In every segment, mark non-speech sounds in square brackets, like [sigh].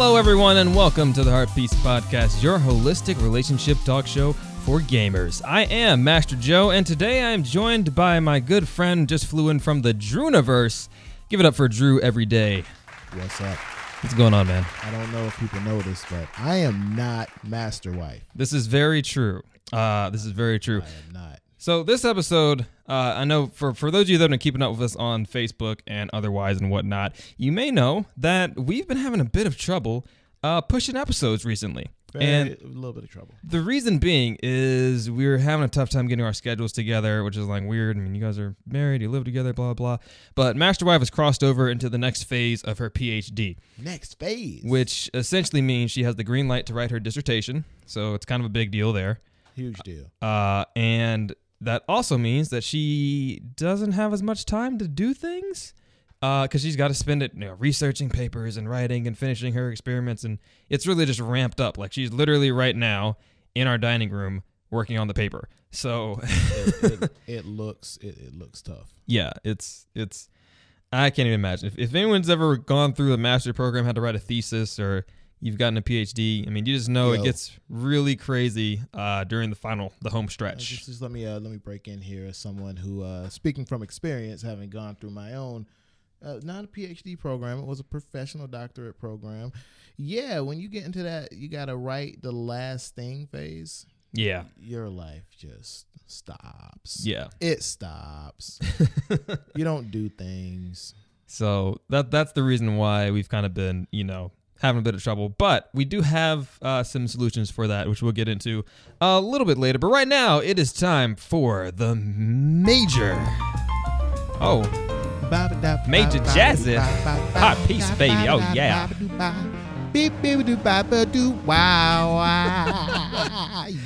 Hello, everyone, and welcome to the Heart Piece Podcast, your holistic relationship talk show for gamers. I am Master Joe, and today I am joined by my good friend, just flew in from the Drewniverse. Give it up for Drew every day. What's up? What's going on, man? I don't know if people know this, but I am not Master Wife. This is very true. Uh, this is very true. I am not. So this episode, uh, I know for for those of you that have been keeping up with us on Facebook and otherwise and whatnot, you may know that we've been having a bit of trouble uh, pushing episodes recently. Very, and a little bit of trouble. the reason being is we were having a tough time getting our schedules together, which is like weird. I mean, you guys are married, you live together, blah blah. blah. But Master Wife has crossed over into the next phase of her PhD, Next phase. which essentially means she has the green light to write her dissertation. So it's kind of a big deal there. huge deal. Uh, and that also means that she doesn't have as much time to do things uh, because she's got to spend it you know, researching papers and writing and finishing her experiments. And it's really just ramped up. Like she's literally right now in our dining room working on the paper. So It, it, [laughs] it looks it, it looks tough. yeah, it's it's. I can't even imagine if, if anyone's ever gone through the master program, had to write a thesis, or you've gotten a PhD. I mean, you just know it gets really crazy uh, during the final, the home stretch. Just, just let me uh, let me break in here as someone who, uh, speaking from experience, having gone through my own, uh, not a PhD program, it was a professional doctorate program. Yeah, when you get into that, you got to write the last thing phase. Yeah, Your life just stops. yeah. It stops. [laughs] you don't do things. So that that's the reason why we've kind of been, you know, having a bit of trouble. But we do have uh, some solutions for that, which we'll get into a little bit later. But right now, it is time for the major. Oh, Major Jazzy. Hot piece, baby. Oh, yeah.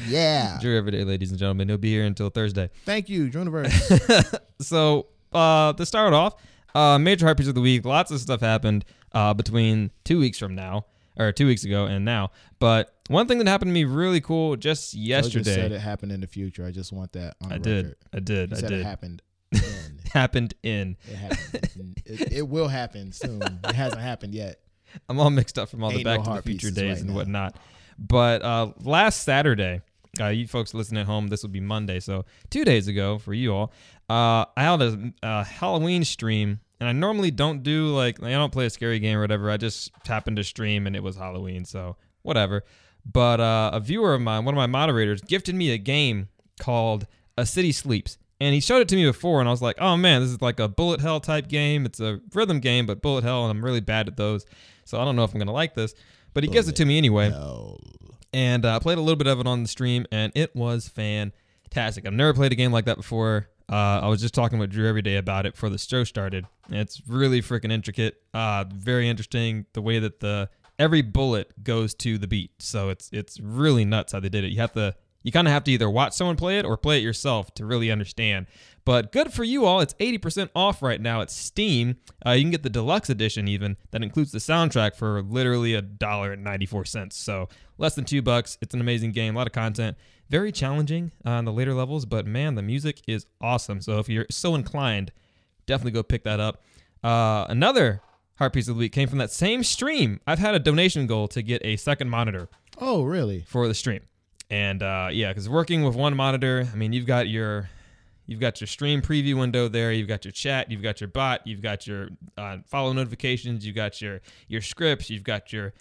Yeah. Drew every day, ladies and gentlemen. He'll be here until Thursday. Thank you, Juniverse. so uh, to start off, uh, major heart piece of the week. Lots of stuff happened uh, between two weeks from now, or two weeks ago and now. But one thing that happened to me really cool just yesterday. just said it happened in the future. I just want that on I the did. record. I did. I said did. it happened. [laughs] In. Happened in. It happened. [laughs] it, it will happen soon. It hasn't happened yet. I'm all mixed up from all the Ain't no Back to the Future days right and now. whatnot. But uh, last Saturday, uh, you folks listening at home, this will be Monday. So two days ago for you all, uh, I held a, a Halloween stream. And I normally don't do like I don't play a scary game or whatever. I just happened to stream and it was Halloween, so whatever. But uh, a viewer of mine, one of my moderators, gifted me a game called A City Sleeps. And he showed it to me before, and I was like, oh man, this is like a bullet hell type game. It's a rhythm game, but bullet hell, and I'm really bad at those. So I don't know if I'm going to like this. But he gives it to me anyway. No. And uh, I played a little bit of it on the stream, and it was fantastic. I've never played a game like that before. Uh, I was just talking with Drew every day about it before the show started. It's really freaking intricate. Uh, very interesting the way that the every bullet goes to the beat. So it's it's really nuts how they did it. You have to you kind of have to either watch someone play it or play it yourself to really understand. But good for you all. It's 80% off right now at Steam. Uh, you can get the deluxe edition even that includes the soundtrack for literally a dollar and 94 cents. So less than two bucks. It's an amazing game. A lot of content. Very challenging uh, on the later levels, but man, the music is awesome. So if you're so inclined, definitely go pick that up. Uh, another heart piece of the week came from that same stream. I've had a donation goal to get a second monitor Oh, really? for the stream. And uh, yeah, because working with one monitor, I mean, you've got your you've got your stream preview window there, you've got your chat, you've got your bot, you've got your uh, follow notifications, you've got your your scripts, you've got your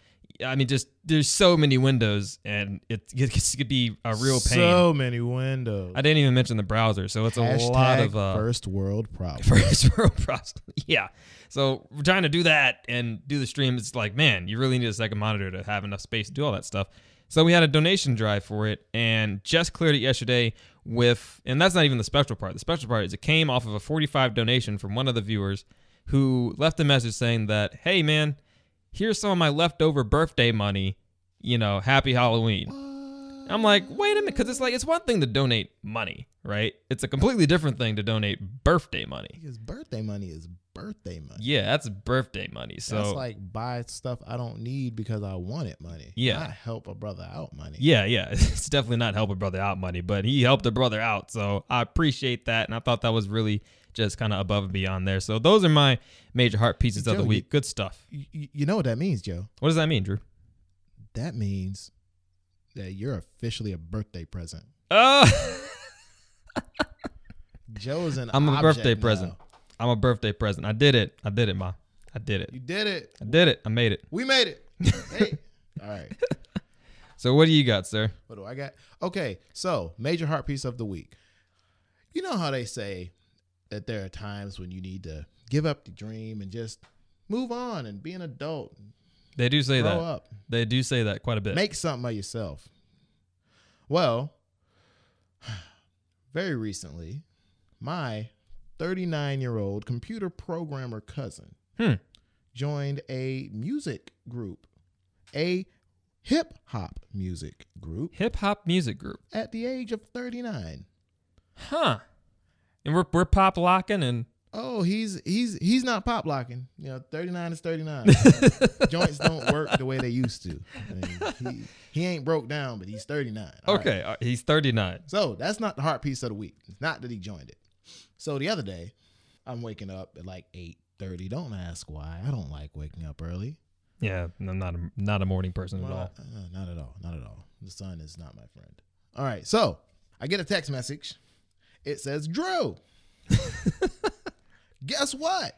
I mean, just there's so many windows, and it, it could be a real pain. So many windows. I didn't even mention the browser, so it's a lot of uh, first world problem. [laughs] first world problems. [laughs] Yeah. So we're trying to do that and do the stream. It's like, man, you really need a second monitor to have enough space to do all that stuff. So we had a donation drive for it and just cleared it yesterday with, and that's not even the special part. The special part is it came off of a 45 donation from one of the viewers who left a message saying that, hey, man, here's some of my leftover birthday money. You know, happy Halloween. I'm like, wait a minute, because it's like it's one thing to donate money, right? It's a completely different thing to donate birthday money. Because birthday money is birthday money. Yeah, that's birthday money. So That's like buy stuff I don't need because I wanted money. Yeah. Not help a brother out money. yeah, yeah, [laughs] it's definitely not help a brother out money, but he helped a brother out. So I appreciate that, and I thought that was really just kind of above and beyond there. So those are my major heart pieces of Joe, the you- week. Good stuff. You, you know what that means, Joe? What does that mean, Drew? That means that you're officially a birthday present. Oh, [laughs] Joe's an I'm a birthday now. present. I'm a birthday present. I did it. I did it, ma. I did it. You did it. I did it. I made it. We made it. [laughs] hey. All right. So what do you got, sir? What do I got? Okay, so major heart piece of the week. You know how they say that there are times when you need to give up the dream and just move on and be an adult, They do say that. up, They do say that quite a bit. make something of yourself. Well, [sighs] very recently, my 39 year old computer programmer cousin Hmm. joined a music group, a hip hop music group Hip hop music group. at the age of 39. Huh. And we're we're pop locking and Oh, he's he's he's not pop locking. You know, 39 is 39. [laughs] Joints don't work the way they used to. I mean, he, he ain't broke down, but he's 39. All right. okay, uh, he's 39. So that's not the heart piece of the week. It's not that he joined it. So the other day, I'm waking up at like 8:30. Don't ask why. I don't like waking up early. Yeah, I'm not a, not a morning person at all. uh, not at all. Not at all. The sun is not my friend. All right. So I get a text message. It says, Drew, [laughs] guess what?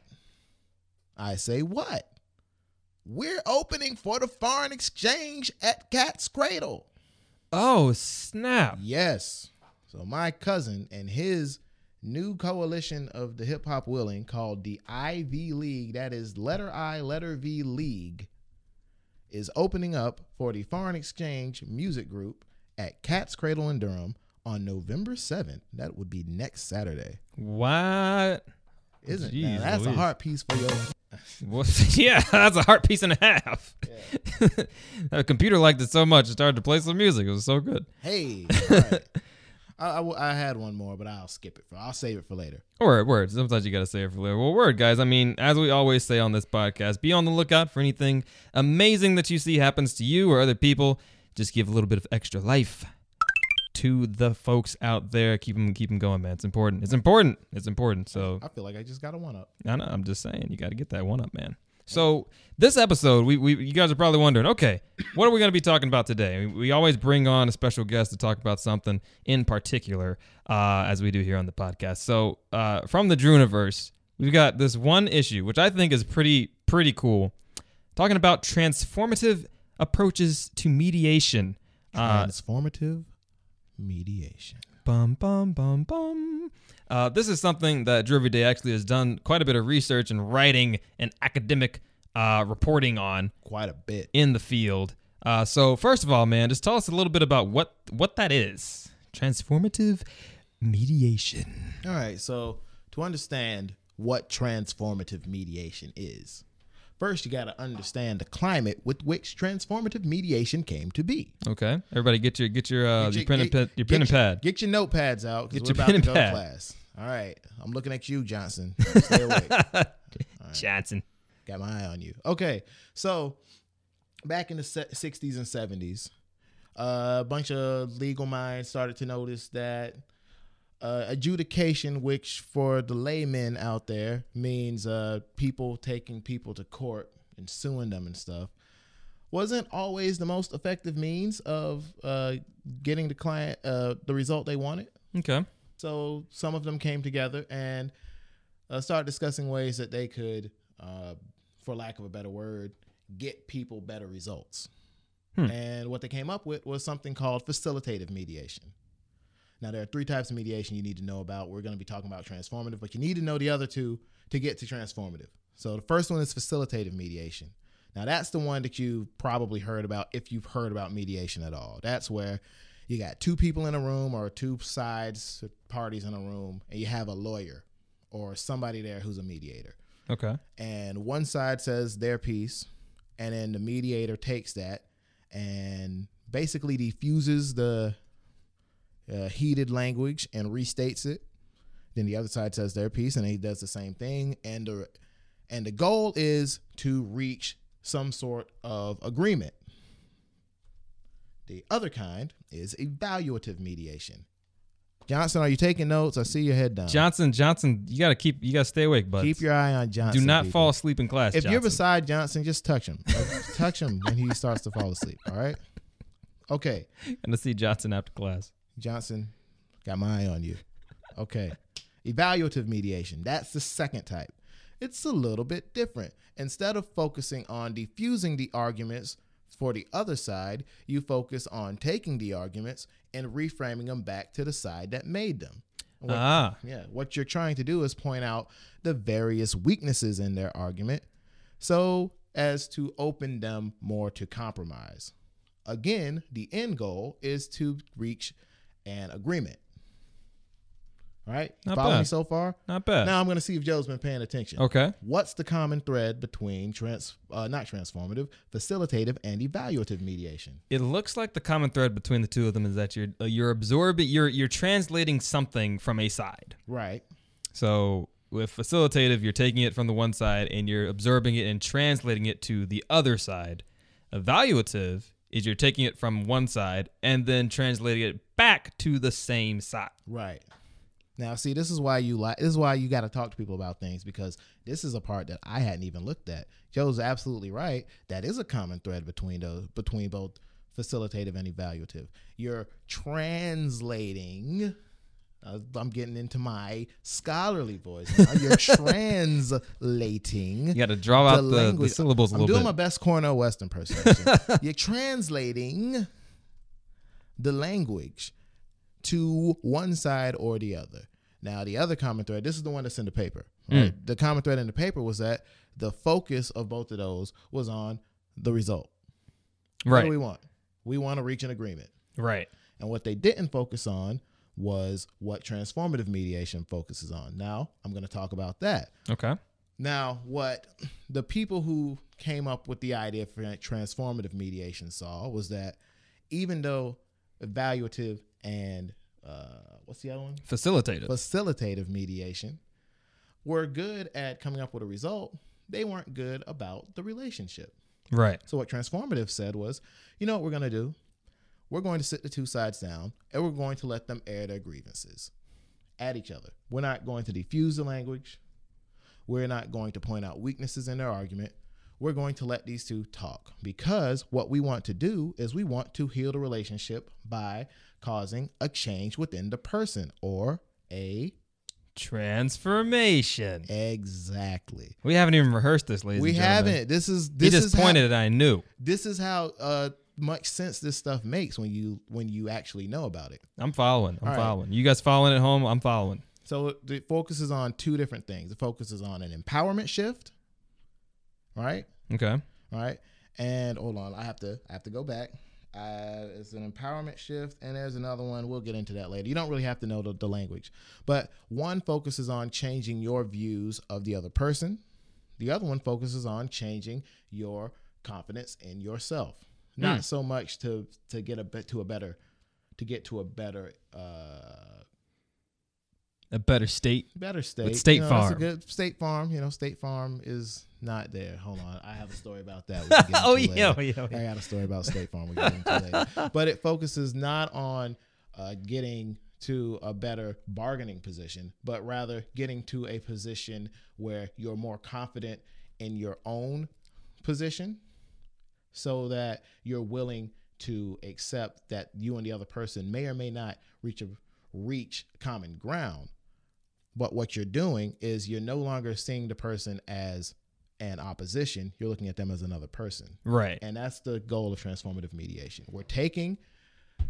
I say, what? We're opening for the foreign exchange at Cat's Cradle. Oh, snap. Yes. So my cousin and his new coalition of the hip hop willing called the IV League, that is letter I, letter V League, is opening up for the foreign exchange music group at Cat's Cradle in Durham on November 7th. That would be next Saturday. What? Isn't Jeez that's a heart piece for your What? [laughs] yeah, that's a heart piece and a half. that [laughs] computer liked it so much, it started to play some music. It was so good. hey. [laughs] I, I I had one more, but I'll skip it for I'll save it for later. Word, word. Sometimes you gotta say it for later. Well, word, guys. I mean, as we always say on this podcast, be on the lookout for anything amazing that you see happens to you or other people. Just give a little bit of extra life to the folks out there. Keep them, keep them going, man. It's important. It's important. It's important. So I feel like I just got a one up. I know. I'm just saying, you got to get that one up, man. So this episode, we, we you guys are probably wondering, okay, what are we going to be talking about today? We, always bring on a special guest to talk about something in particular, uh, as we do here on the podcast. So uh, from the Druniverse, we've got this one issue, which I think is pretty pretty cool, talking about transformative approaches to mediation. Uh, Transformative mediation. Bum bum bum bum. Uh, this is something that Drew Everyday actually has done quite a bit of research and writing and academic uh, reporting on Quite a bit. in the field. Uh, so first of all, man, just tell us a little bit about what what that is. Transformative mediation. All right. So to understand what transformative mediation is, first you got to understand the climate with which transformative mediation came to be. Okay, everybody, get your get your uh, Get your pen and get- pen, your pen and pad. Get your notepads out because Get we're your about pen to and pad. class. All right. I'm looking at you, Johnson. [laughs] Stay awake. Johnson. Got my eye on you. Okay, so back in the se- 60s and 70s, uh, a bunch of legal minds started to notice that uh, adjudication, which for the laymen out there means uh, people taking people to court and suing them and stuff, wasn't always the most effective means of uh, getting the client uh, the result they wanted. Okay. So some of them came together and uh, started discussing ways that they could, uh, for lack of a better word, get people better results. Hmm. And what they came up with was something called facilitative mediation. Now, there are three types of mediation you need to know about. We're going to be talking about transformative, but you need to know the other two to get to transformative. So the first one is facilitative mediation. Now, that's the one that you've probably heard about if you've heard about mediation at all. That's where you got two people in a room or two sides, parties in a room, and you have a lawyer or somebody there who's a mediator. Okay. And one side says their piece, and then the mediator takes that and basically defuses the uh, heated language and restates it. Then the other side says their piece, and he does the same thing. And the and the goal is to reach some sort of agreement. The other kind is evaluative mediation. Johnson, are you taking notes? I see your head down. Johnson, Johnson, you gotta keep, you gotta stay awake, bud. Keep your eye on Johnson. Do not people. fall asleep in class. If you're beside Johnson, just touch him. Touch him when he starts to fall asleep. All right. Okay, [laughs] gonna see Johnson after class. Johnson, got my eye on you. Okay. Evaluative mediation. That's the second type. It's a little bit different. Instead of focusing on diffusing the arguments for the other side, you focus on taking the arguments and reframing them back to the side that made them. What- Ah, yeah, what you're trying to do is point out the various weaknesses in their argument so as to open them more to compromise. Again, the end goal is to reach an agreement. All right? Not Follow me so far? not bad. Now I'm going to see if Joe's been paying attention. Okay. What's the common thread between trans uh, not transformative, facilitative and evaluative mediation? It looks like the common thread between the two of them is that you're uh, you're absorbing, you're you're translating something from a side. Right. So with facilitative, you're taking it from the one side and you're absorbing it and translating it to the other side. Evaluative is you're taking it from one side and then translating it back to the same side. Right. Now, see, this is why you like. This is why you got to talk to people about things because this is a part that I hadn't even looked at. Joe's absolutely right. That is a common thread between those between both facilitative and evaluative. You're translating. Uh, I'm getting into my scholarly voice now. You're [laughs] translating You got to draw out the, the syllables a I'm little doing my best Cornel West impersonation. [laughs] You're translating the language to one side or the other. Now, the other common thread, this is the one that's in the paper. Right? The common thread in the paper was that the focus of both of those was on the result. What right. do we want? We want to reach an agreement. right. And what they didn't focus on was what transformative mediation focuses on. Now, I'm going to talk about that. Okay. Now, what the people who came up with the idea for transformative mediation saw was that even though evaluative and uh, what's the other one? Facilitative. Facilitative mediation were good at coming up with a result, they weren't good about the relationship. right. So, what transformative said was, you know what we're going to do? We're going to sit the two sides down and we're going to let them air their grievances at each other. We're not going to defuse the language. We're not going to point out weaknesses in their argument. We're going to let these two talk because what we want to do is we want to heal the relationship by causing a change within the person or a Transformation. exactly. We haven't even rehearsed this, ladies. we and gentlemen. haven't. This is He this just is how- pointed it. I knew. this is how uh much sense this stuff makes when you when you actually know about it. I'm following. I'm All right. following. You guys following at home? I'm following. So it- it focuses on two different things. It focuses on an empowerment shift, right? Okay. Right. And hold on, I have to I have to go back. Uh, it's an empowerment shift, and there's another one. We'll get into that later. You don't really have to know the, the language, but one focuses on changing your views of the other person. The other one focuses on changing your confidence in yourself. Not so much to to get a bit to a better to get to a better uh A better state. better state. State you know, Farm. good State Farm. You know, State Farm is not there. Hold on, I have a story about that. [laughs] we can get oh yeah, oh, yeah, oh, yeah. I got a story about State Farm. We get into later. [laughs] But it focuses not on uh, getting to a better bargaining position, but rather getting to a position where you're more confident in your own position, so that you're willing to accept that you and the other person may or may not reach a reach common ground. But what you're doing is you're no longer seeing the person as an opposition. You're looking at them as another person. Right. And that's the goal of transformative mediation. We're taking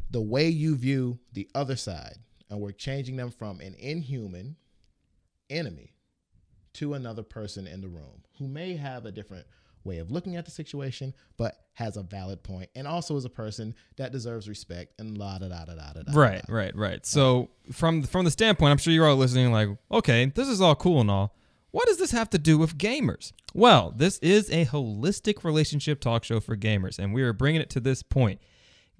the way you view the other side and we're changing them from an inhuman enemy to another person in the room who may have a different way of looking at the situation, but has a valid point and also is a person that deserves respect and la da da da da da da. Right, right, right. So from from the standpoint, I'm sure you're all listening, like, okay, this is all cool and all. What does this have to do with gamers? Well, this is a holistic relationship talk show for gamers, and we are bringing it to this point.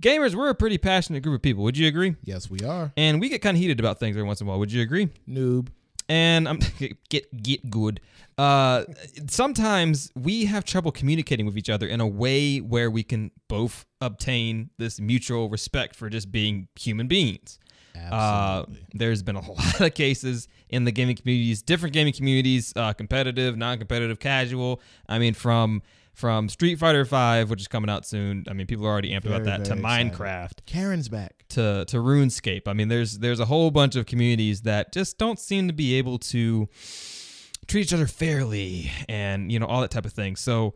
Gamers, we're a pretty passionate group of people. Would you agree? Yes, we are. And we get kind of heated about things every once in a while. Would you agree? Noob. And I'm [laughs] get get good. Uh, sometimes we have trouble communicating with each other in a way where we can both obtain this mutual respect for just being human beings. Uh, Absolutely. there's been a [laughs] lot of cases in the gaming communities, different gaming communities, uh, competitive, non-competitive, casual. I mean, from from Street Fighter Five, which is coming out soon. I mean, people are already amped about that. To very excited. Minecraft, Karen's back. to to RuneScape. I mean, there's there's a whole bunch of communities that just don't seem to be able to treat each other fairly, and you know all that type of thing. So.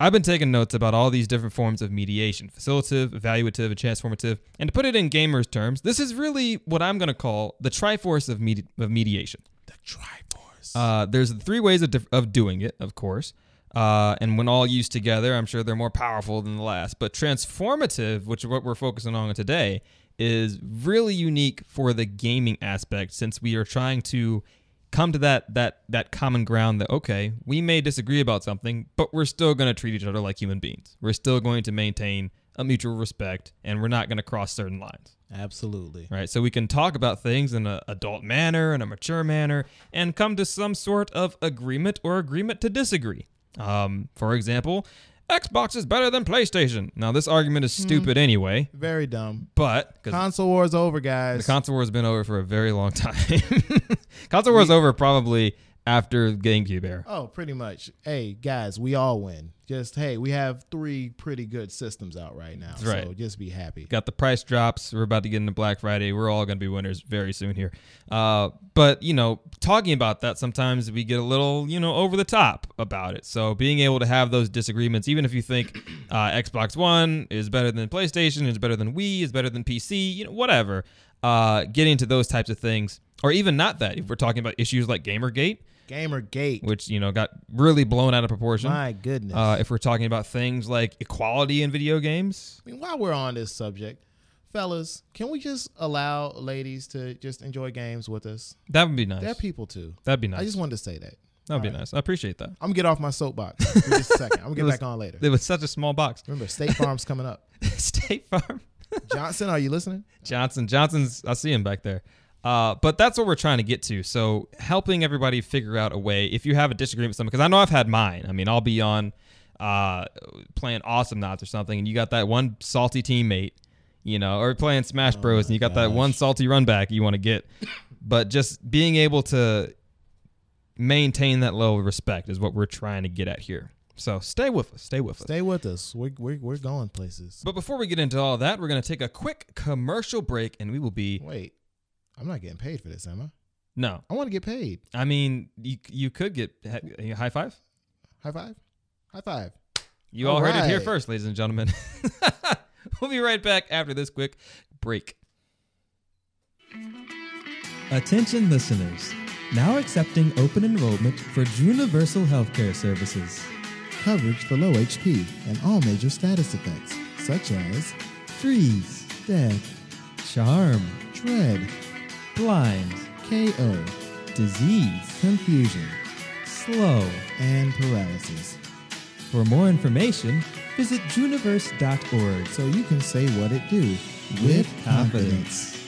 I've been taking notes about all these different forms of mediation facilitative, evaluative, and transformative. And to put it in gamers' terms, this is really what I'm going to call the triforce of, medi- of mediation. The Triforce. Uh, there's three ways of, dif- of doing it, of course. Uh, and when all used together, I'm sure they're more powerful than the last. But transformative, which is what we're focusing on today, is really unique for the gaming aspect since we are trying to come to that that that common ground that okay, we may disagree about something, but we're still going to treat each other like human beings. We're still going to maintain a mutual respect, and we're not going to cross certain lines Absolutely. right? So we can talk about things in an adult manner, in a mature manner, and come to some sort of agreement or agreement to disagree. Um, for example, Xbox is better than PlayStation. Now, this argument is stupid anyway, Very dumb. but Console war's over, guys. the console war has been over for a very long [laughs] time. console war is over probably after GameCube era. oh, pretty much. Hey, guys, we all win. Just hey, we have three pretty good systems out right now. That's So just be happy. Got the price drops. We're about to get into Black Friday. We're all going to be winners very soon here. Uh, but, you know, talking about that, sometimes we get a little, you know, over the top about it. So being able to have those disagreements, even if you think [coughs] uh, Xbox One is better than PlayStation, is better than Wii, is better than PC, you know, whatever, uh, getting to those types of things, or even not that, if we're talking about issues like Gamergate, Gamergate. which, you know, got really blown out of proportion. My goodness. Uh, if we're talking about things like equality in video games, I mean, while we're on this subject, fellas, can we just allow ladies to just enjoy games with us? that would be nice. They're people too. That'd be nice. I just wanted to say that. That'd be All right. nice. I appreciate that. I'm gonna get off my soapbox for just a [laughs] second. I'm gonna get was- back on later. It was such a small box. Remember, State Farm's coming up. [laughs] State Farm. Johnson, are you listening? Johnson. Johnson's. I see him back there. Uh, but that's what we're trying to get to. So helping everybody figure out a way. If you have a disagreement with someone, because I know I've had mine. I mean, I'll be on uh, playing Awesomenauts or something, and you got that one salty teammate, you know, or playing Smash Oh Bros, and you got that one salty run back you want to get. But just being able to maintain that level of respect is what we're trying to get at here. So stay with us. Stay with us. Stay with us. We're, we're, we're going places. But before we get into all that, we're going to take a quick commercial break and we will be. Wait, I'm not getting paid for this, am I? No. I want to get paid. I mean, you, you could get ha- high five. High five. High five. You all, All heard it here first, ladies and gentlemen. [laughs] we'll be right back after this quick break. Attention listeners. Now accepting open enrollment for Universal Healthcare Services. Coverage for low HP and all major status effects, such as Freeze, death, charm, dread, blind, KO, disease, confusion, slow. and paralysis. For more information, visit juniverse.org. So you can say what it do with confidence.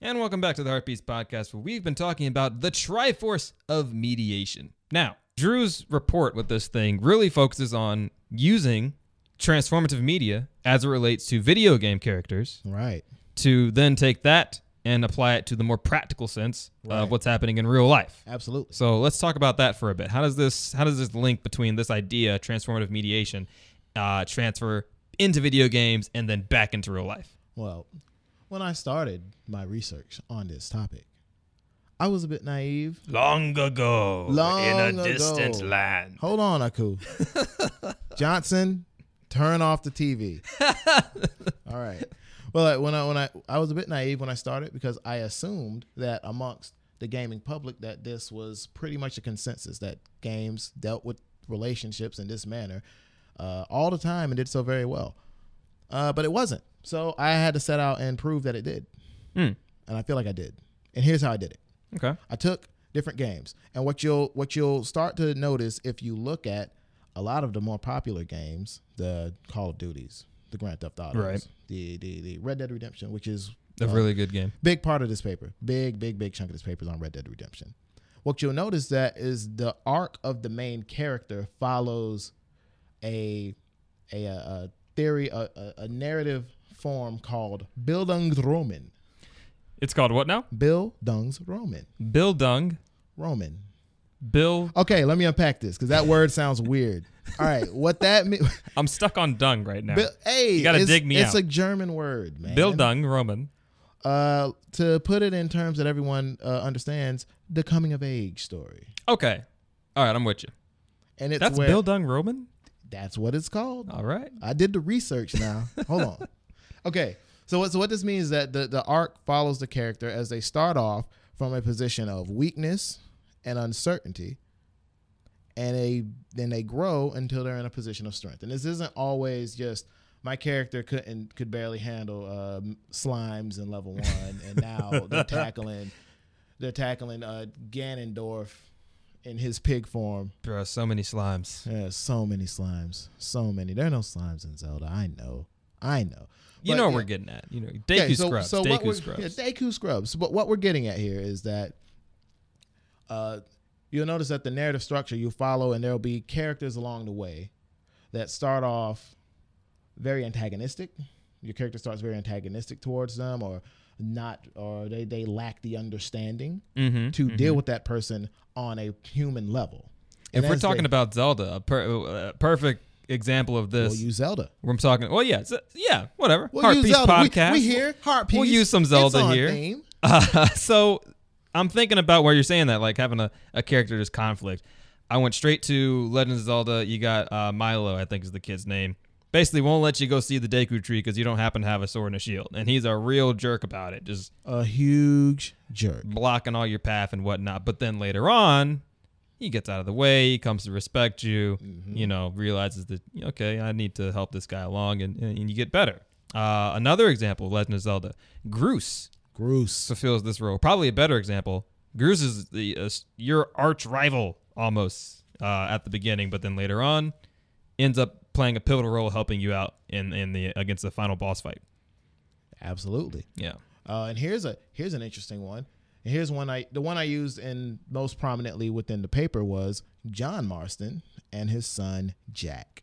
And welcome back to the Heart Piece podcast, where we've been talking about the Triforce of mediation. Now, Drew's report with this thing really focuses on using transformative media as it relates to video game characters Right. To then take that and apply it to the more practical sense Right. of what's happening in real life. Absolutely. So let's talk about that for a bit. How does this how does this link between this idea, transformative mediation, uh, transfer into video games and then back into real life? Well, when I started my research on this topic, I was a bit naive. Long ago, Long in a ago. Distant land. Hold on, Aku. [laughs] Johnson, turn off the TV. [laughs] All right. Well, when I when I I was a bit naive when I started because I assumed that amongst the gaming public that this was pretty much a consensus that games dealt with relationships in this manner uh, all the time and did so very well. Uh, but it wasn't. So I had to set out and prove that it did, Hmm. and I feel like I did. And here's how I did it. Okay. I took different games, and what you'll what you'll start to notice if you look at a lot of the more popular games, the Call of Duties, the Grand Theft Autos, Right. the, the the Red Dead Redemption, which is A uh, really good game. big part of this paper, big big big chunk of this paper is on Red Dead Redemption. What you'll notice that is the arc of the main character follows a a, a, theory, a, a, a narrative form called Bildungsroman. It's called what now? Bildungsroman. Bildung. Roman. Bill. Okay, let me unpack this because that [laughs] word sounds weird. All right, what that means? [laughs] I'm stuck on dung right now. hey, You gotta it's- dig me It's out. a German word, man. Bill dung, Roman. Uh, to put it in terms that everyone uh, understands, the coming of age story, Okay. All right, I'm with you. and it's That's where Bildung Roman. that's what it's called. All right. I did the research now. [laughs] Hold on. Okay. So what so what this means is that the, the arc follows the character as they start off from a position of weakness and uncertainty. And they then they grow until they're in a position of strength. And this isn't always just my character couldn't could barely handle um, slimes in level one, and now [laughs] they're tackling they're tackling uh, Ganondorf in his pig form. There are so many slimes. There's so many slimes. So many. There are no slimes in Zelda. I know. I know. You know what yeah. we're getting at. You know, Deku Okay, so, scrubs. So Deku scrubs. Yeah, Deku scrubs. But what we're getting at here is that uh, you'll notice that the narrative structure you follow, and there'll be characters along the way that start off very antagonistic. Your character starts very antagonistic towards them, or not, or they, they lack the understanding mm-hmm. to deal with that person on a human level. If we're talking they- about Zelda, a per, uh, perfect example of this. we'll use Zelda. I'm talking. Well, yeah, it's- yeah, whatever. We'll Heart use Piece We- podcast. We, hear Heart Piece. We'll use some Zelda here. Uh, [laughs] so I'm thinking about where you're saying that, like having a, a character just conflict. I went straight to Legend of Zelda. You got uh, Milo, I think is the kid's name. Basically, won't let you go see the Deku tree because you don't happen to have a sword and a shield, and he's a real jerk about it, just A huge jerk. blocking all your path and whatnot. But then later on, he gets out of the way. He comes to respect you. Mm-hmm. You know, realizes that okay, I need to help this guy along, and, and you get better. Uh, another example, Legend of Zelda, Groose Gross. fulfills this role. Probably a better example. Groose is the uh, your arch rival almost uh, at the beginning, but then later on ends up playing a pivotal role, helping you out in in the against the final boss fight. Absolutely. Yeah. Uh, and here's a here's an interesting one. And here's one I the one I used in most prominently within the paper was John Marston and his son Jack.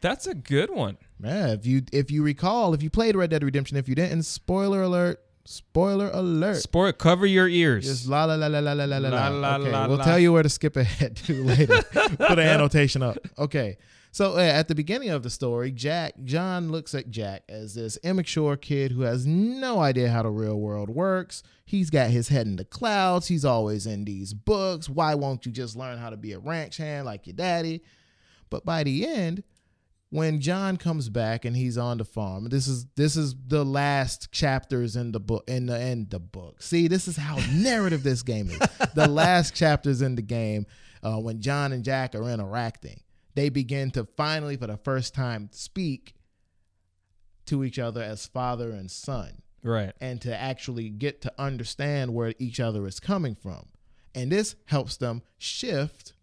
That's a good one. Yeah, if you if you recall, if you played Red Dead Redemption, if you didn't, spoiler alert, spoiler alert. Sport, cover your ears. Just la la la la la la la la. La, la, okay, la, we'll la. tell you where to skip ahead to [laughs] later. Put an [laughs] annotation up. Okay. So uh, at the beginning of the story, Jack John looks at Jack as this immature kid who has no idea how the real world works. He's got his head in the clouds. He's always in these books. Why won't you just learn how to be a ranch hand like your daddy? But by the end, when John comes back and he's on the farm, this is this is the last chapters in the book in the in the book. See, this is how [laughs] narrative this game is. The last chapters in the game, uh, when John and Jack are interacting, they begin to finally, for the first time, speak to each other as father and son right. and to actually get to understand where each other is coming from. And this helps them shift,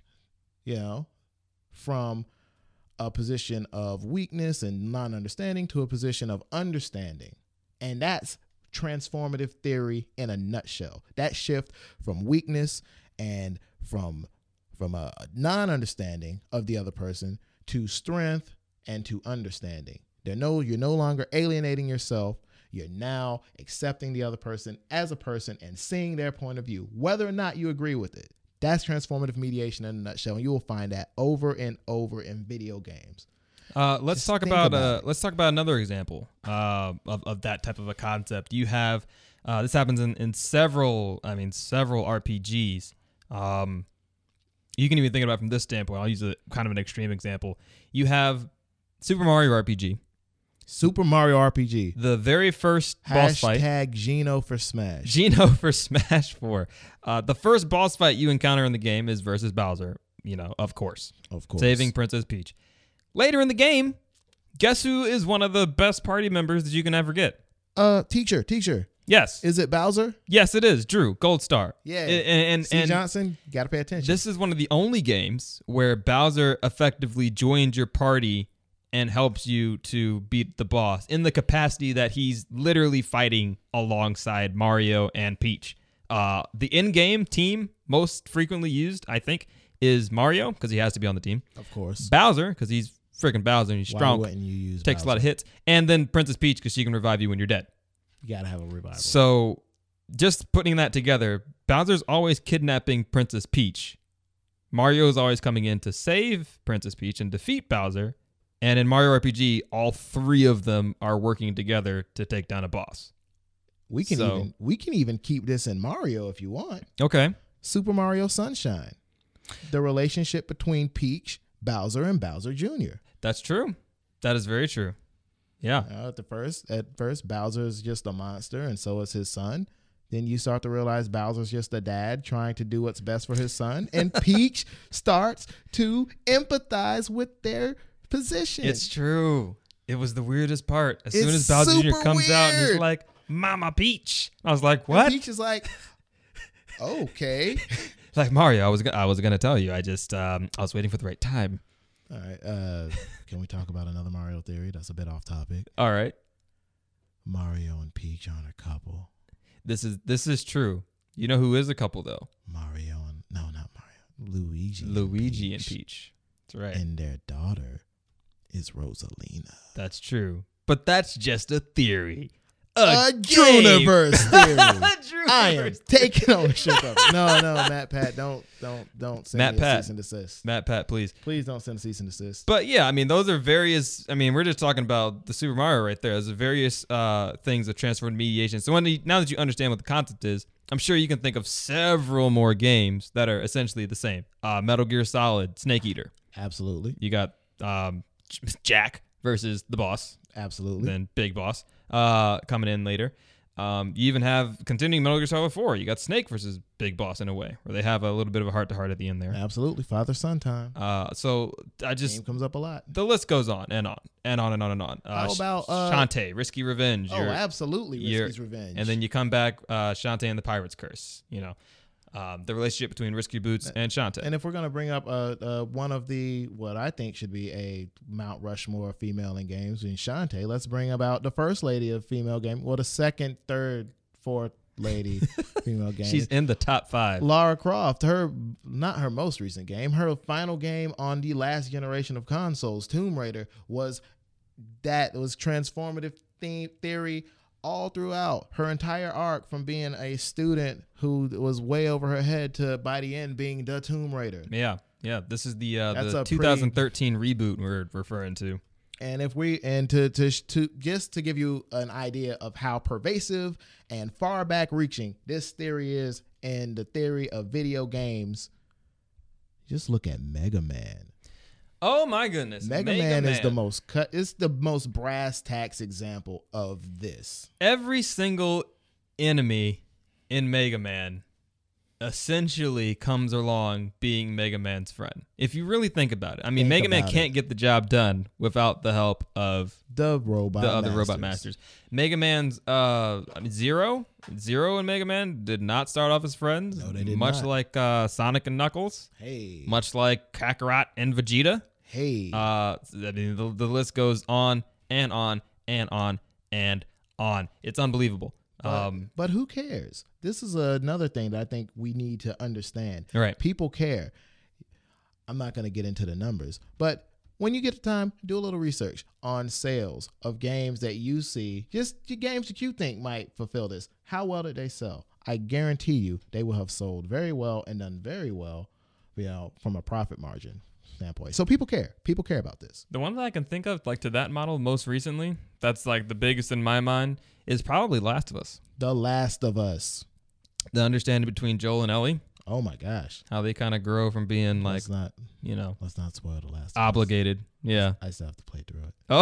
you know, from a position of weakness and non understanding to a position of understanding. And that's transformative theory in a nutshell. That shift from weakness and from from a non-understanding of the other person to strength and to understanding. No you're no longer alienating yourself. You're now accepting the other person as a person and seeing their point of view, whether or not you agree with it. That's transformative mediation in a nutshell, and you will find that over and over in video games. Uh, let's Just talk about, about uh, let's talk about another example uh, of of that type of a concept. You have uh, this happens in, in several, I mean, several RPGs. Um, you can even think about it from this standpoint. I'll use a kind of an extreme example. You have Super Mario RPG. Super Mario RPG. The very first boss fight, Hashtag Geno for Smash. Geno [laughs] for Smash 4. Uh, the first boss fight you encounter in the game is versus Bowser, you know, of course, of course. saving Princess Peach. Later in the game, guess who is one of the best party members that you can ever get? uh teacher, teacher. Yes. Is it Bowser? yes, it is. Drew, Gold Star. Yeah. And, and, and Johnson, gotta pay attention. this is one of the only games where Bowser effectively joined your party and helps you to beat the boss in the capacity that he's literally fighting alongside Mario and Peach. Uh, the in-game team most frequently used, I think, is Mario because he has to be on the team. of course. Bowser because he's freaking Bowser and he's Why strong, wouldn't you use takes a lot of hits, and then Princess Peach because she can revive you when you're dead. You gotta have a revival. So, just putting that together, Bowser's always kidnapping Princess Peach. Mario is always coming in to save Princess Peach and defeat Bowser. And in Mario RPG, all three of them are working together to take down a boss. we can so- even we can even keep this in Mario if you want. Okay. Super Mario Sunshine. The relationship between Peach, Bowser, and Bowser Jr. That's true. That is very true. Yeah. Uh, at the first, at first, Bowser is just a monster, and so is his son. Then you start to realize Bowser's just a dad trying to do what's best for his son, and [laughs] Peach starts to empathize with their position. It's true. It was the weirdest part. As soon as Bowser Jr. comes out and he's like, Mama Peach. I was like, And what? Peach is like, okay, [laughs] Like Mario, I was I was gonna tell you. I just um I was waiting for the right time. all right. Uh, can we talk about another Mario theory? That's a bit off topic. All right. Mario and Peach aren't a couple. This is this is true. You know who is a couple though? Mario and no, not Mario. Luigi. Luigi and Peach. That's right. And their daughter is Rosalina. That's true. But that's just a theory. A game. [laughs] universe theory. Drew I am taking ownership of it. No, no, Matt Pat, don't don't don't send Matt me a Pat. cease and desist. Matt Pat, please. Please don't send a cease and desist. But yeah, I mean, those are various. I mean, we're just talking about the Super Mario right there. There's various uh, things of transfer and mediation. So when you, now that you understand what the concept is, I'm sure you can think of several more games that are essentially the same. Uh, Metal Gear Solid, Snake Eater. Absolutely. You got um, Jack versus the boss, Absolutely. then Big Boss uh, coming in later. Um, you even have continuing Metal Gear Solid 4. You got Snake versus Big Boss in a way, where they have a little bit of a heart to heart at the end there. Absolutely. Father son time. Uh, so I just Game comes up a lot. the list goes on and on and on and on and on. Uh, How about, uh, Shantae, Risky Revenge? Oh, you're- absolutely. Risky's Revenge. and then you come back, uh, Shantae and the Pirate's Curse. You know, um, the relationship between Risky Boots and Shantae. and if we're gonna bring up uh, uh, one of the what I think should be a Mount Rushmore female in games in Shantae, let's bring about the first lady of female game. Well, the second, third, fourth lady [laughs] female game. She's in the top five. Lara Croft, her not her most recent game, her final game on the last generation of consoles, Tomb Raider, was that was transformative theme theory all throughout her entire arc from being a student who was way over her head to by the end being the Tomb Raider. Yeah, yeah. This is the uh, That's the a pretty- 2013 reboot we're referring to. And if we and to to to just to give you an idea of how pervasive and far back reaching this theory is and the theory of video games, just look at Mega Man. Oh my goodness, Mega, Man, is the most cut. It's the most brass tacks example of this. Every single enemy in Mega Man essentially comes along being Mega Man's friend. If you really think about it, I mean, Think Mega Man can't get the job done without the help of The robot. the other robot masters. masters. Mega Man's uh I mean Zero, Zero and Mega Man did not start off as friends. No, they did much not. like uh Sonic and Knuckles, Hey, much like Kakarot and Vegeta. hey. Uh I mean the, the list goes on and on and on and on. It's unbelievable. But, um but who cares? This is another thing that I think we need to understand. Right. People care. I'm not going to get into the numbers, but when you get the time, do a little research on sales of games that you see, just the games that you think might fulfill this. How well did they sell? I guarantee you they will have sold very well and done very well, you know, from a profit margin standpoint. So people care. People care about this. The one that I can think of, like to that model most recently, that's like the biggest in my mind, is probably Last of Us. The Last of Us. The understanding between Joel and Ellie, Oh my gosh. how they kind of grow from being like, let's not you know, let's not spoil the Last. obligated. Yeah. I still have to play through it. Oh,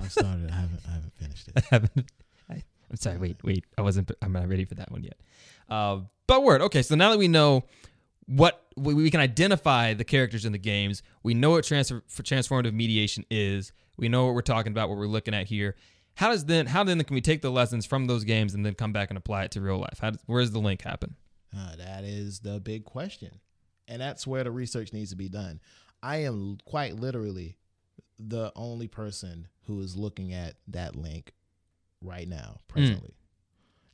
I started. I haven't. I haven't finished [laughs] I it. haven't. I, I'm sorry. Wait, wait. I wasn't. I'm not ready for that one yet. Uh, but word. Okay. So now that we know what we, we can identify the characters in the games, we know what transfer for transformative mediation is. We know what we're talking about. What we're looking at here. How does then? How then can we take the lessons from those games and then come back and apply it to real life? How does, where does the link happen? Uh, that is the big question, and that's where the research needs to be done. I am quite literally the only person who is looking at that link right now, presently.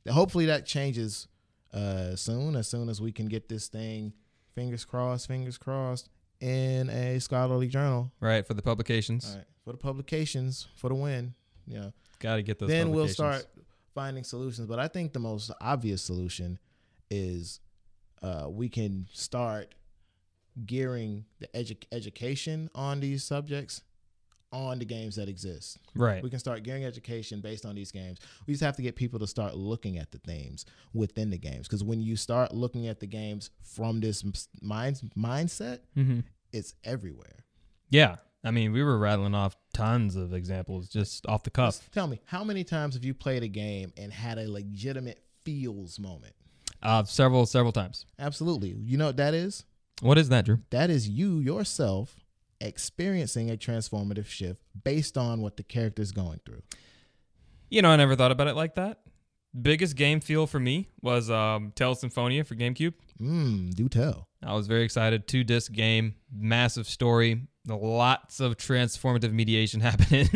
Hopefully, that changes uh, soon. As soon as we can get this thing, fingers crossed, fingers crossed, in a scholarly journal. Right for the publications. All right, for the publications for the win. Know, Got to get those. then we'll start finding solutions. But I think the most obvious solution is uh, we can start gearing the edu- education on these subjects on the games that exist. Right. We can start gearing education based on these games. We just have to get people to start looking at the themes within the games. Because when you start looking at the games from this mind mindset, Mm-hmm. it's everywhere. Yeah. I mean, we were rattling off tons of examples just off the cuff. Just tell me, how many times have you played a game and had a legitimate feels moment? Uh, several, several times. Absolutely. You know what that is? What is that, Drew? That is you yourself experiencing a transformative shift based on what the character is going through. You know, I never thought about it like that. Biggest game feel for me was um, Tales Symphonia for GameCube. Mmm, do tell. I was very excited. Two disc game, massive story, lots of transformative mediation [laughs] happening.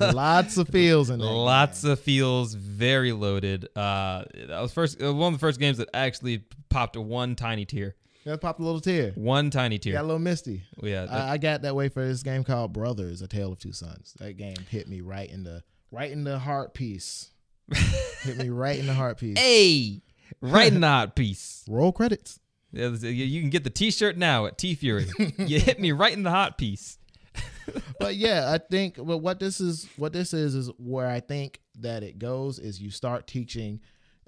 [laughs] Lots of feels in there. lots of feels, very loaded. Uh, that was first uh, one of the first games that actually popped a one tiny tear. That popped a little tear. One tiny tear. Got a little misty. Yeah, that- I, I got that way for this game called Brothers: A Tale of Two Sons. That game hit me right in the right in the heart piece. [laughs] hit me right in the heart piece. hey, right in the heart piece. [laughs] Roll credits. Yeah, You you can get the T-shirt now at TeeFury. [laughs] you hit me right in the heart piece. but yeah, I think but what this is what this is is where I think that it goes is you start teaching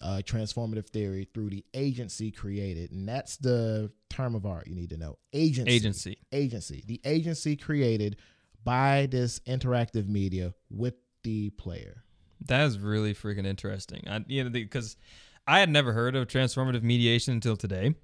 uh, transformative theory through the agency created, and that's the term of art you need to know. Agency. Agency. Agency. The agency created by this interactive media with the player. That is really freaking interesting. I, you know, because I had never heard of transformative mediation until today.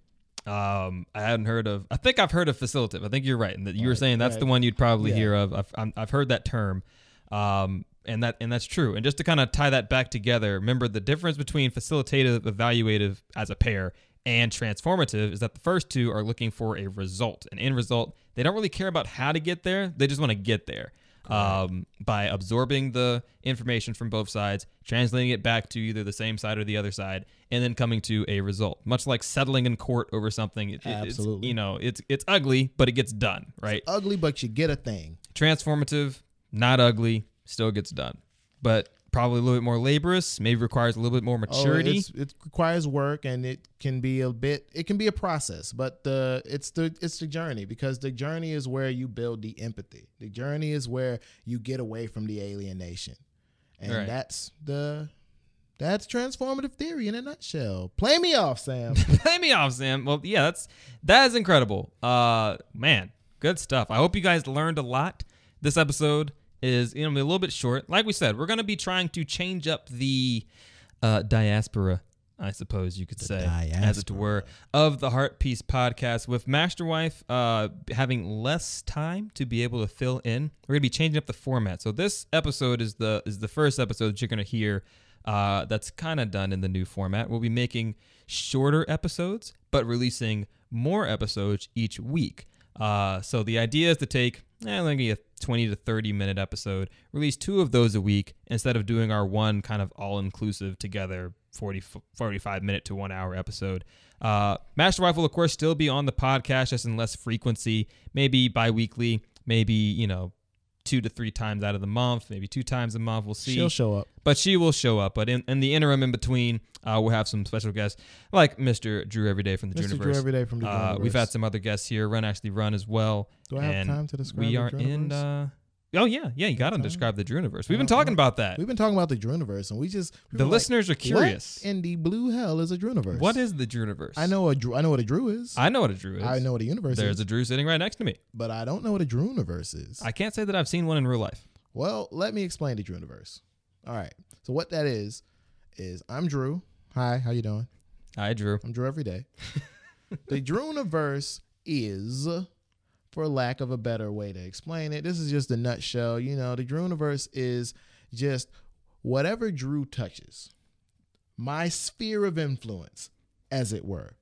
Um, I hadn't heard of. I think I've heard of facilitative. I think you're right, and that you were saying that's right. the one you'd probably Yeah. hear of. I've I've heard that term, um, and that and that's true. And just to kind of tie that back together, remember the difference between facilitative, evaluative as a pair, and transformative is that the first two are looking for a result, an end result. They don't really care about how to get there; they just want to get there um, by absorbing the information from both sides, translating it back to either the same side or the other side, and then coming to a result. Much like settling in court over something. It- Absolutely. It's, you know, it's it's ugly, but it gets done, right? Ugly, but you get a thing. Transformative, not ugly, still gets done, but probably a little bit more laborious. Maybe requires a little bit more Oh, maturity. it's- it requires work and it can be a bit it can be a process, but the it's the it's the journey because the journey is where you build the empathy. The journey is where you get away from the alienation. And Right. that's the that's transformative theory in a nutshell. Play me off, Sam. [laughs] Play me off, Sam. Well, yeah, that's that is incredible. Uh, man, good stuff. I hope you guys learned a lot. This episode is you know a little bit short. Like we said, we're gonna be trying to change up the uh, diaspora, I suppose you could say, as it were, of the Heart Piece podcast. With Master Wife uh, having less time to be able to fill in, we're gonna be changing up the format. So this episode is the is the first episode that you're gonna hear uh, that's kind of done in the new format. We'll be making shorter episodes, but releasing more episodes each week. Uh, so the idea is to take eh, maybe a 20 to 30 minute episode, release two of those a week instead of doing our one kind of all inclusive together 40, 45 minute to one hour episode. Uh, Master will, of course, still be on the podcast, just in less frequency, maybe bi weekly, maybe, you know, two to three times out of the month, maybe two times a month. We'll see She'll show up. but she will show up. But in, in the interim, in between, uh, we'll have some special guests like Mr. Drew Everyday from the Mr. Drew Everyday from the Uh, we've had some other guests here. Run actually run as well. Do I have time to describe We are in. Uh, oh yeah, yeah. You got to describe the Druniverse. We've been talking about that. We've been talking about the Druniverse, and we just we The like, listeners are curious. What in the blue hell is a Druniverse? What is the Druniverse? I know a Drew. I know what a Drew is. I know what a Drew is. I know what a universe There's is, There's a Drew sitting right next to me. but I don't know what a Druniverse is. I can't say that I've seen one in real life. well, let me explain the Druniverse. All right. So what that is is I'm Drew. Hi, how you doing? Hi, Drew. I'm Drew every day. [laughs] the Druniverse is, for lack of a better way to explain it, this is just a nutshell. You know, the Druniverse is just whatever Drew touches. My sphere of influence, as it were,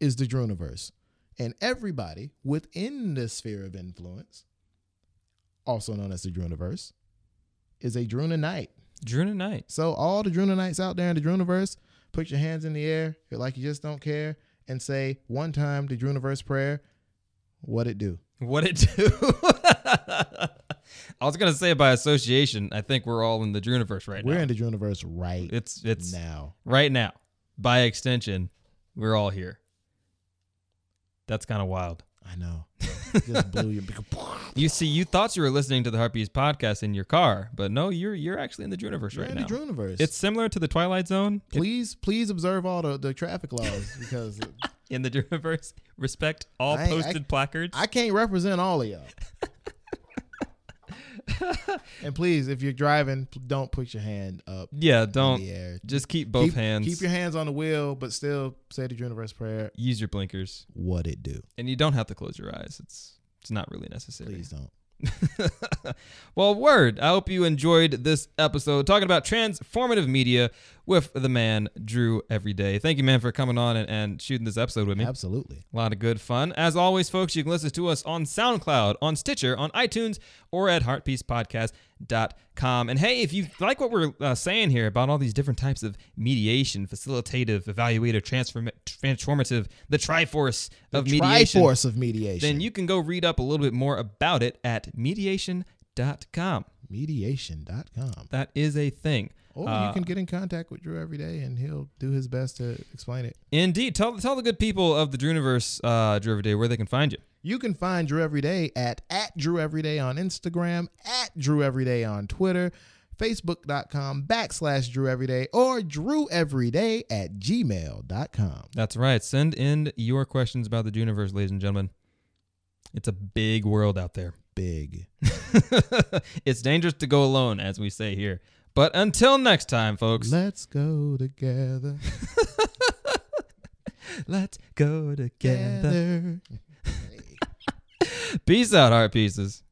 is the Druniverse. And everybody within this sphere of influence, also known as the Druniverse, is a Drunanite. Drew tonight. So all the Drunanites out there in the Druniverse, put your hands in the air, feel like you just don't care, and say one time the Druniverse prayer. What it do? What it do? [laughs] I was gonna say by association. I think we're all in the Druniverse right now. We're in the universe right it's it's now. right now. By extension, we're all here. That's kind of wild. I know. Just blew your [laughs] You see, you thought you were listening to the Heart Piece podcast in your car, but no, you're you're actually in the Druniverse You're right in now. the universe. It's similar to the Twilight Zone It- please, please observe all the, the traffic laws because in the [laughs] Druniverse. Respect all I- I- posted placards. I can't represent all of y'all. [laughs] and please, if you're driving, don't put your hand up yeah, don't just keep both keep, hands. Keep your hands on the wheel, but still say the universe prayer. use your blinkers, What it do? and you don't have to close your eyes. It's it's not really necessary. Please don't. [laughs] well, word. I hope you enjoyed this episode talking about transformative media with the man Drew Everyday. Thank you, man, for coming on and, and shooting this episode with me. Absolutely. A lot of good fun. As always, folks, you can listen to us on SoundCloud, on Stitcher, on iTunes, or at And hey, if you like what we're uh, saying here about all these different types of mediation, facilitative, evaluative, transform- transformative, the triforce of the mediation, Triforce of mediation. then you can go read up a little bit more about it at mediation.com. mediation.com. That is a thing. Or Uh, you can get in contact with Drew every day and he'll do his best to explain it. Indeed. Tell, tell the good people of the Druniverse, uh, Drew Everyday, where they can find you. You can find Drew Everyday at, at Drew Everyday on Instagram, at Drew Everyday on Twitter, Facebook.com backslash Drew Everyday, or Drew Everyday at gmail.com. That's right. Send in your questions about the Druniverse, ladies and gentlemen. It's a big world out there. Big. [laughs] it's dangerous to go alone, as we say here. But until next time, folks, Let's go together. [laughs] let's go together. [laughs] Peace out, heart pieces.